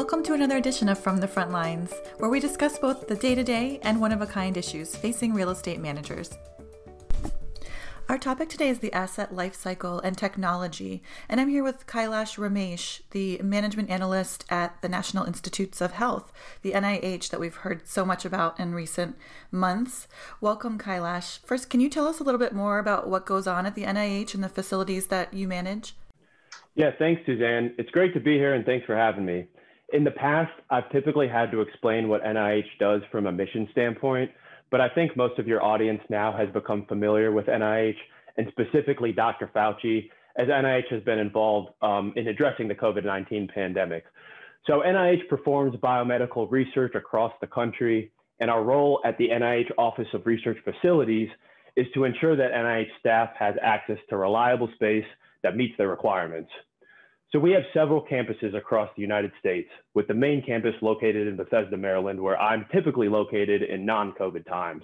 Welcome to another edition of From the Front Lines, where we discuss both the day to day and one of a kind issues facing real estate managers. Our topic today is the asset lifecycle and technology, and I'm here with Kailash Ramesh, the management analyst at the National Institutes of Health, the NIH that we've heard so much about in recent months. Welcome, Kailash. First, can you tell us a little bit more about what goes on at the NIH and the facilities that you manage? Yeah, thanks, Suzanne. It's great to be here, and thanks for having me. In the past, I've typically had to explain what NIH does from a mission standpoint, but I think most of your audience now has become familiar with NIH and specifically Dr. Fauci, as NIH has been involved um, in addressing the COVID 19 pandemic. So, NIH performs biomedical research across the country, and our role at the NIH Office of Research Facilities is to ensure that NIH staff has access to reliable space that meets their requirements. So we have several campuses across the United States, with the main campus located in Bethesda, Maryland, where I'm typically located in non-COVID times.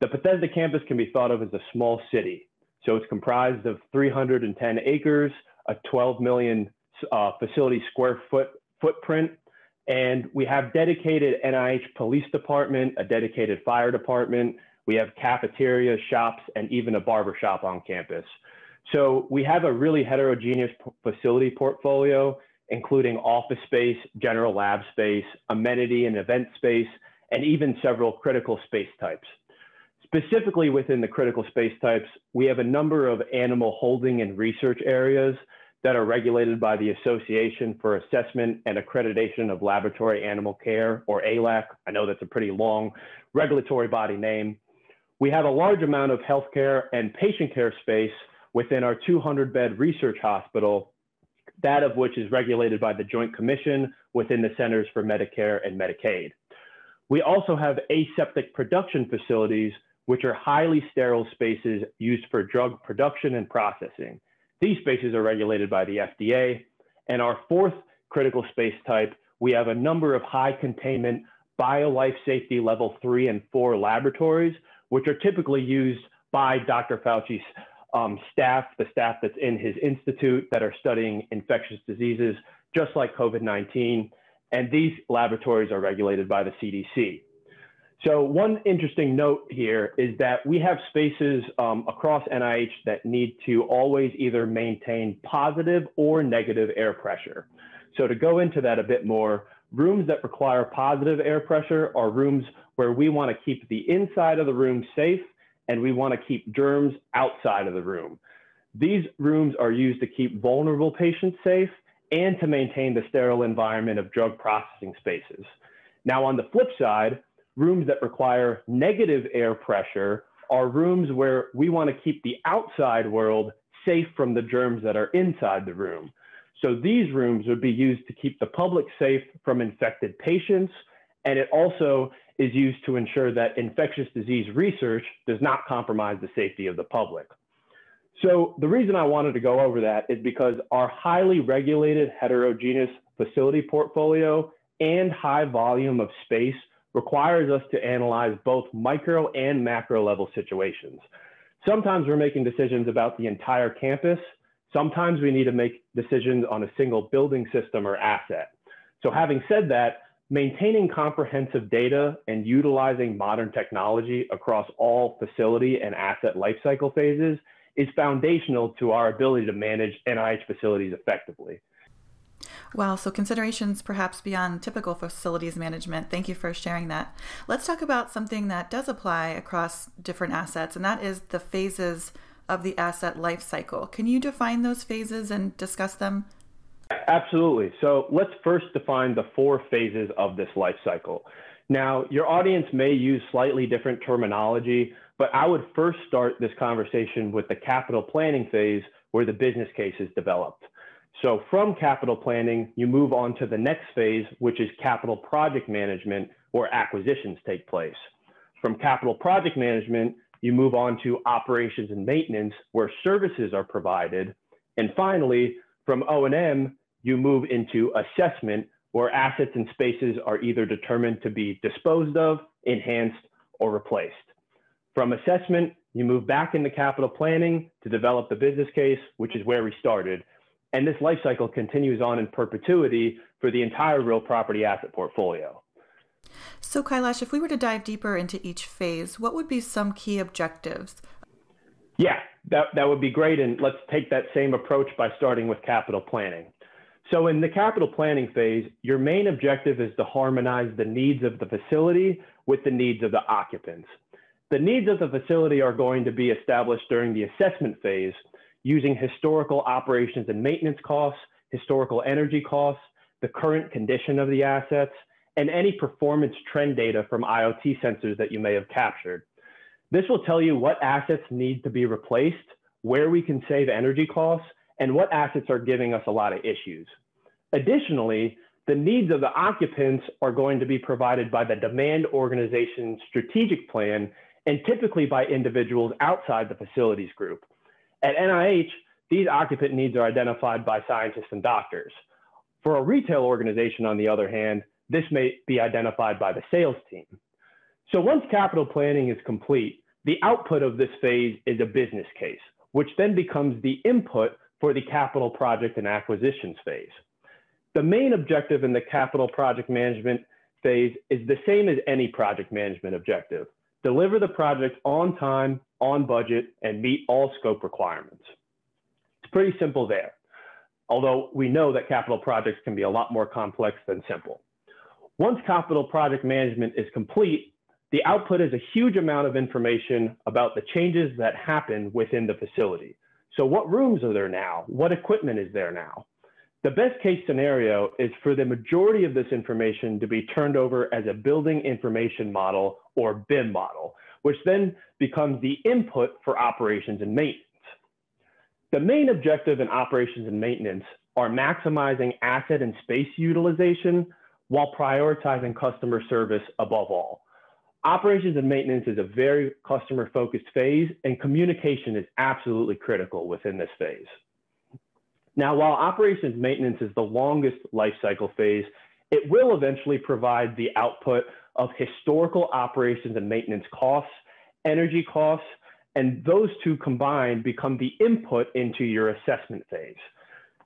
The Bethesda campus can be thought of as a small city. So it's comprised of 310 acres, a 12 million uh, facility square foot footprint, and we have dedicated NIH police department, a dedicated fire department. We have cafeteria, shops, and even a barber shop on campus. So we have a really heterogeneous facility portfolio, including office space, general lab space, amenity and event space, and even several critical space types. Specifically within the critical space types, we have a number of animal holding and research areas that are regulated by the Association for Assessment and Accreditation of Laboratory Animal Care, or ALAC. I know that's a pretty long regulatory body name. We have a large amount of healthcare and patient care space within our 200 bed research hospital, that of which is regulated by the Joint Commission within the Centers for Medicare and Medicaid. We also have aseptic production facilities, which are highly sterile spaces used for drug production and processing. These spaces are regulated by the FDA. And our fourth critical space type, we have a number of high containment bio-life safety level three and four laboratories, which are typically used by Dr. Fauci's um, staff, the staff that's in his institute that are studying infectious diseases, just like COVID 19. And these laboratories are regulated by the CDC. So, one interesting note here is that we have spaces um, across NIH that need to always either maintain positive or negative air pressure. So, to go into that a bit more, rooms that require positive air pressure are rooms where we want to keep the inside of the room safe and we want to keep germs outside of the room. These rooms are used to keep vulnerable patients safe and to maintain the sterile environment of drug processing spaces. Now, on the flip side, rooms that require negative air pressure are rooms where we want to keep the outside world safe from the germs that are inside the room. So these rooms would be used to keep the public safe from infected patients. And it also is used to ensure that infectious disease research does not compromise the safety of the public. So the reason I wanted to go over that is because our highly regulated heterogeneous facility portfolio and high volume of space requires us to analyze both micro and macro level situations. Sometimes we're making decisions about the entire campus. Sometimes we need to make decisions on a single building system or asset. So having said that, Maintaining comprehensive data and utilizing modern technology across all facility and asset lifecycle phases is foundational to our ability to manage NIH facilities effectively. Wow, so considerations perhaps beyond typical facilities management. Thank you for sharing that. Let's talk about something that does apply across different assets, and that is the phases of the asset lifecycle. Can you define those phases and discuss them? Absolutely. So let's first define the four phases of this life cycle. Now, your audience may use slightly different terminology, but I would first start this conversation with the capital planning phase where the business case is developed. So from capital planning, you move on to the next phase, which is capital project management, where acquisitions take place. From capital project management, you move on to operations and maintenance, where services are provided. And finally, from O&M, you move into assessment where assets and spaces are either determined to be disposed of, enhanced, or replaced. From assessment, you move back into capital planning to develop the business case, which is where we started. And this life cycle continues on in perpetuity for the entire real property asset portfolio. So, Kailash, if we were to dive deeper into each phase, what would be some key objectives? Yeah, that, that would be great. And let's take that same approach by starting with capital planning. So, in the capital planning phase, your main objective is to harmonize the needs of the facility with the needs of the occupants. The needs of the facility are going to be established during the assessment phase using historical operations and maintenance costs, historical energy costs, the current condition of the assets, and any performance trend data from IoT sensors that you may have captured. This will tell you what assets need to be replaced, where we can save energy costs, and what assets are giving us a lot of issues. Additionally, the needs of the occupants are going to be provided by the demand organization's strategic plan and typically by individuals outside the facilities group. At NIH, these occupant needs are identified by scientists and doctors. For a retail organization, on the other hand, this may be identified by the sales team. So once capital planning is complete, the output of this phase is a business case, which then becomes the input for the capital project and acquisitions phase. The main objective in the capital project management phase is the same as any project management objective deliver the project on time, on budget, and meet all scope requirements. It's pretty simple there, although we know that capital projects can be a lot more complex than simple. Once capital project management is complete, the output is a huge amount of information about the changes that happen within the facility. So what rooms are there now? What equipment is there now? The best case scenario is for the majority of this information to be turned over as a building information model or BIM model, which then becomes the input for operations and maintenance. The main objective in operations and maintenance are maximizing asset and space utilization while prioritizing customer service above all. Operations and maintenance is a very customer focused phase and communication is absolutely critical within this phase. Now, while operations maintenance is the longest life cycle phase, it will eventually provide the output of historical operations and maintenance costs, energy costs, and those two combined become the input into your assessment phase.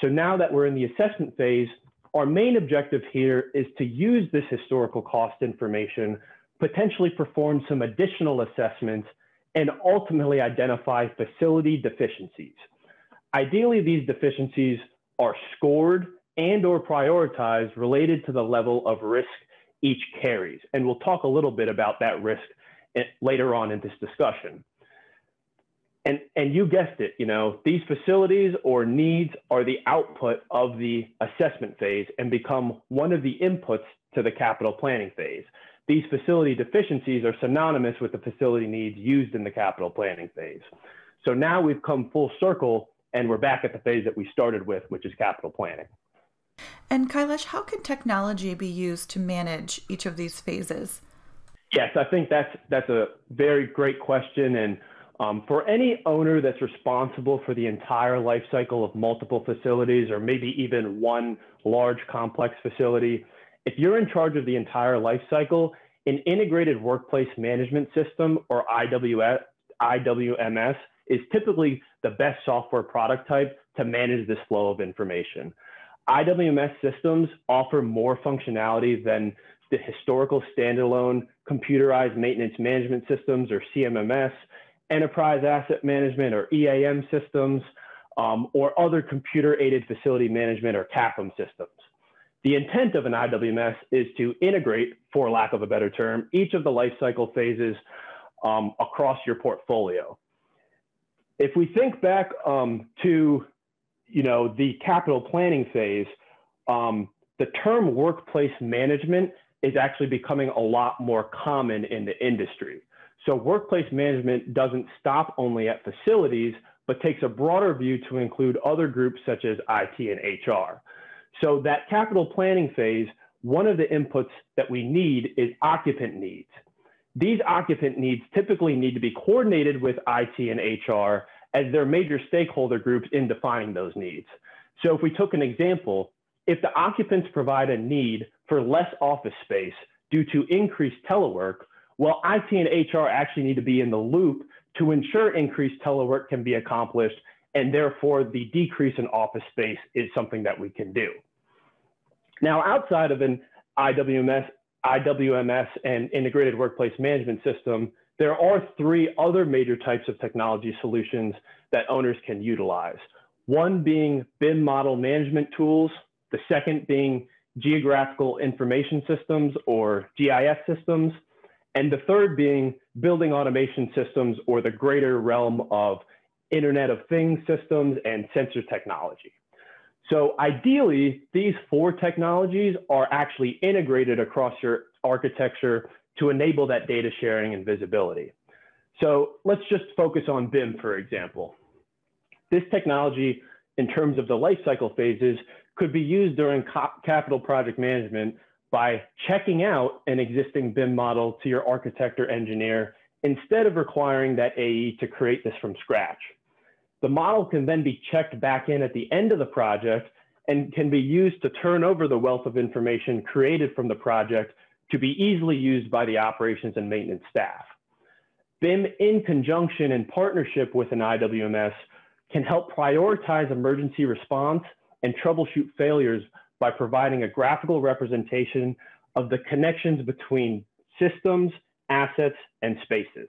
So now that we're in the assessment phase, our main objective here is to use this historical cost information, potentially perform some additional assessments, and ultimately identify facility deficiencies. Ideally, these deficiencies are scored and or prioritized related to the level of risk each carries. And we'll talk a little bit about that risk eh, later on in this discussion. And, and you guessed it, you know, these facilities or needs are the output of the assessment phase and become one of the inputs to the capital planning phase. These facility deficiencies are synonymous with the facility needs used in the capital planning phase. So now we've come full circle and we're back at the phase that we started with, which is capital planning. And Kailash, how can technology be used to manage each of these phases? Yes, I think that's that's a very great question. And um, for any owner that's responsible for the entire life cycle of multiple facilities, or maybe even one large complex facility, if you're in charge of the entire life cycle, an integrated workplace management system or IWS, IWMS is typically the best software product type to manage this flow of information. IWMS systems offer more functionality than the historical standalone computerized maintenance management systems or CMMS, enterprise asset management or EAM systems, um, or other computer aided facility management or CAFM systems. The intent of an IWMS is to integrate, for lack of a better term, each of the lifecycle phases um, across your portfolio if we think back um, to you know the capital planning phase, um, the term workplace management is actually becoming a lot more common in the industry. So workplace management doesn't stop only at facilities, but takes a broader view to include other groups such as IT and HR. So that capital planning phase, one of the inputs that we need is occupant needs. These occupant needs typically need to be coordinated with IT and HR as their major stakeholder groups in defining those needs. So if we took an example, if the occupants provide a need for less office space due to increased telework, well, IT and HR actually need to be in the loop to ensure increased telework can be accomplished and therefore the decrease in office space is something that we can do. Now, outside of an IWMS, IWMS and integrated workplace management system, there are three other major types of technology solutions that owners can utilize. One being BIM model management tools, the second being geographical information systems or GIS systems, and the third being building automation systems or the greater realm of Internet of Things systems and sensor technology. So ideally, these four technologies are actually integrated across your architecture to enable that data sharing and visibility. So let's just focus on BIM, for example. This technology, in terms of the life cycle phases, could be used during capital project management by checking out an existing BIM model to your architect or engineer instead of requiring that AE to create this from scratch. The model can then be checked back in at the end of the project and can be used to turn over the wealth of information created from the project to be easily used by the operations and maintenance staff. BIM in conjunction and partnership with an IWMS can help prioritize emergency response and troubleshoot failures by providing a graphical representation of the connections between systems, assets, and spaces.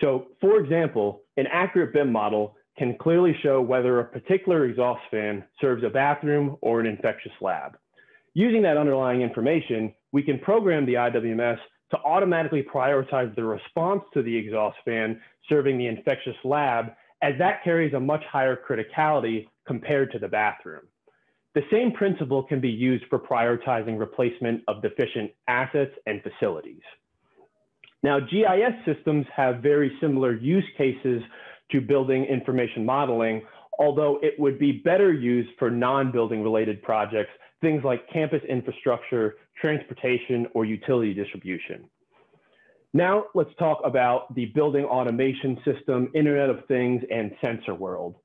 So for example, an accurate BIM model can clearly show whether a particular exhaust fan serves a bathroom or an infectious lab. Using that underlying information, we can program the IWMS to automatically prioritize the response to the exhaust fan serving the infectious lab as that carries a much higher criticality compared to the bathroom. The same principle can be used for prioritizing replacement of deficient assets and facilities. Now, GIS systems have very similar use cases to building information modeling, although it would be better used for non-building related projects, things like campus infrastructure, transportation, or utility distribution. Now let's talk about the building automation system, Internet of Things, and sensor world.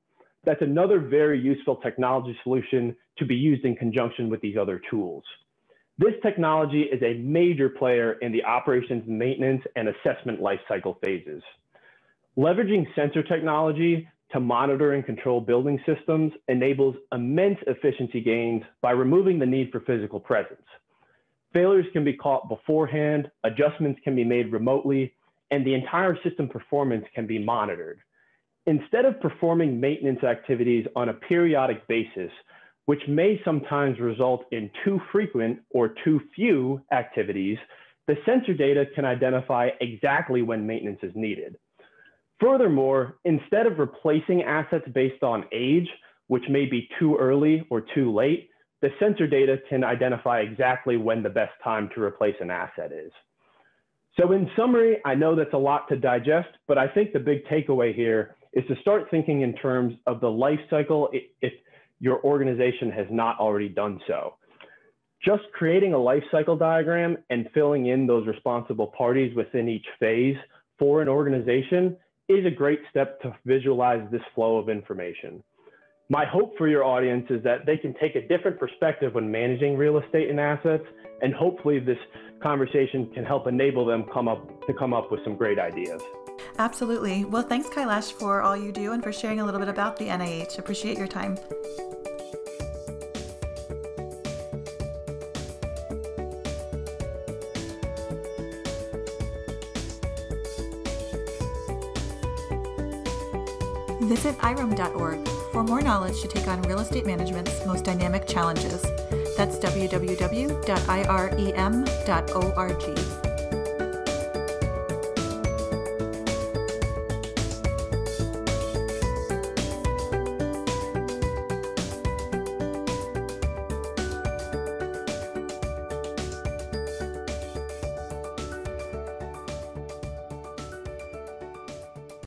That's another very useful technology solution to be used in conjunction with these other tools. This technology is a major player in the operations, maintenance, and assessment lifecycle phases. Leveraging sensor technology to monitor and control building systems enables immense efficiency gains by removing the need for physical presence. Failures can be caught beforehand, adjustments can be made remotely, and the entire system performance can be monitored. Instead of performing maintenance activities on a periodic basis, which may sometimes result in too frequent or too few activities, the sensor data can identify exactly when maintenance is needed. Furthermore, instead of replacing assets based on age, which may be too early or too late, the sensor data can identify exactly when the best time to replace an asset is. So in summary, I know that's a lot to digest, but I think the big takeaway here is to start thinking in terms of the life cycle if your organization has not already done so. Just creating a life cycle diagram and filling in those responsible parties within each phase for an organization is a great step to visualize this flow of information. My hope for your audience is that they can take a different perspective when managing real estate and assets, and hopefully this conversation can help enable them come up to come up with some great ideas. Absolutely. Well, thanks, Kailash, for all you do and for sharing a little bit about the NIH. Appreciate your time. Visit IREM.org for more knowledge to take on real estate management's most dynamic challenges. That's www.irem.org.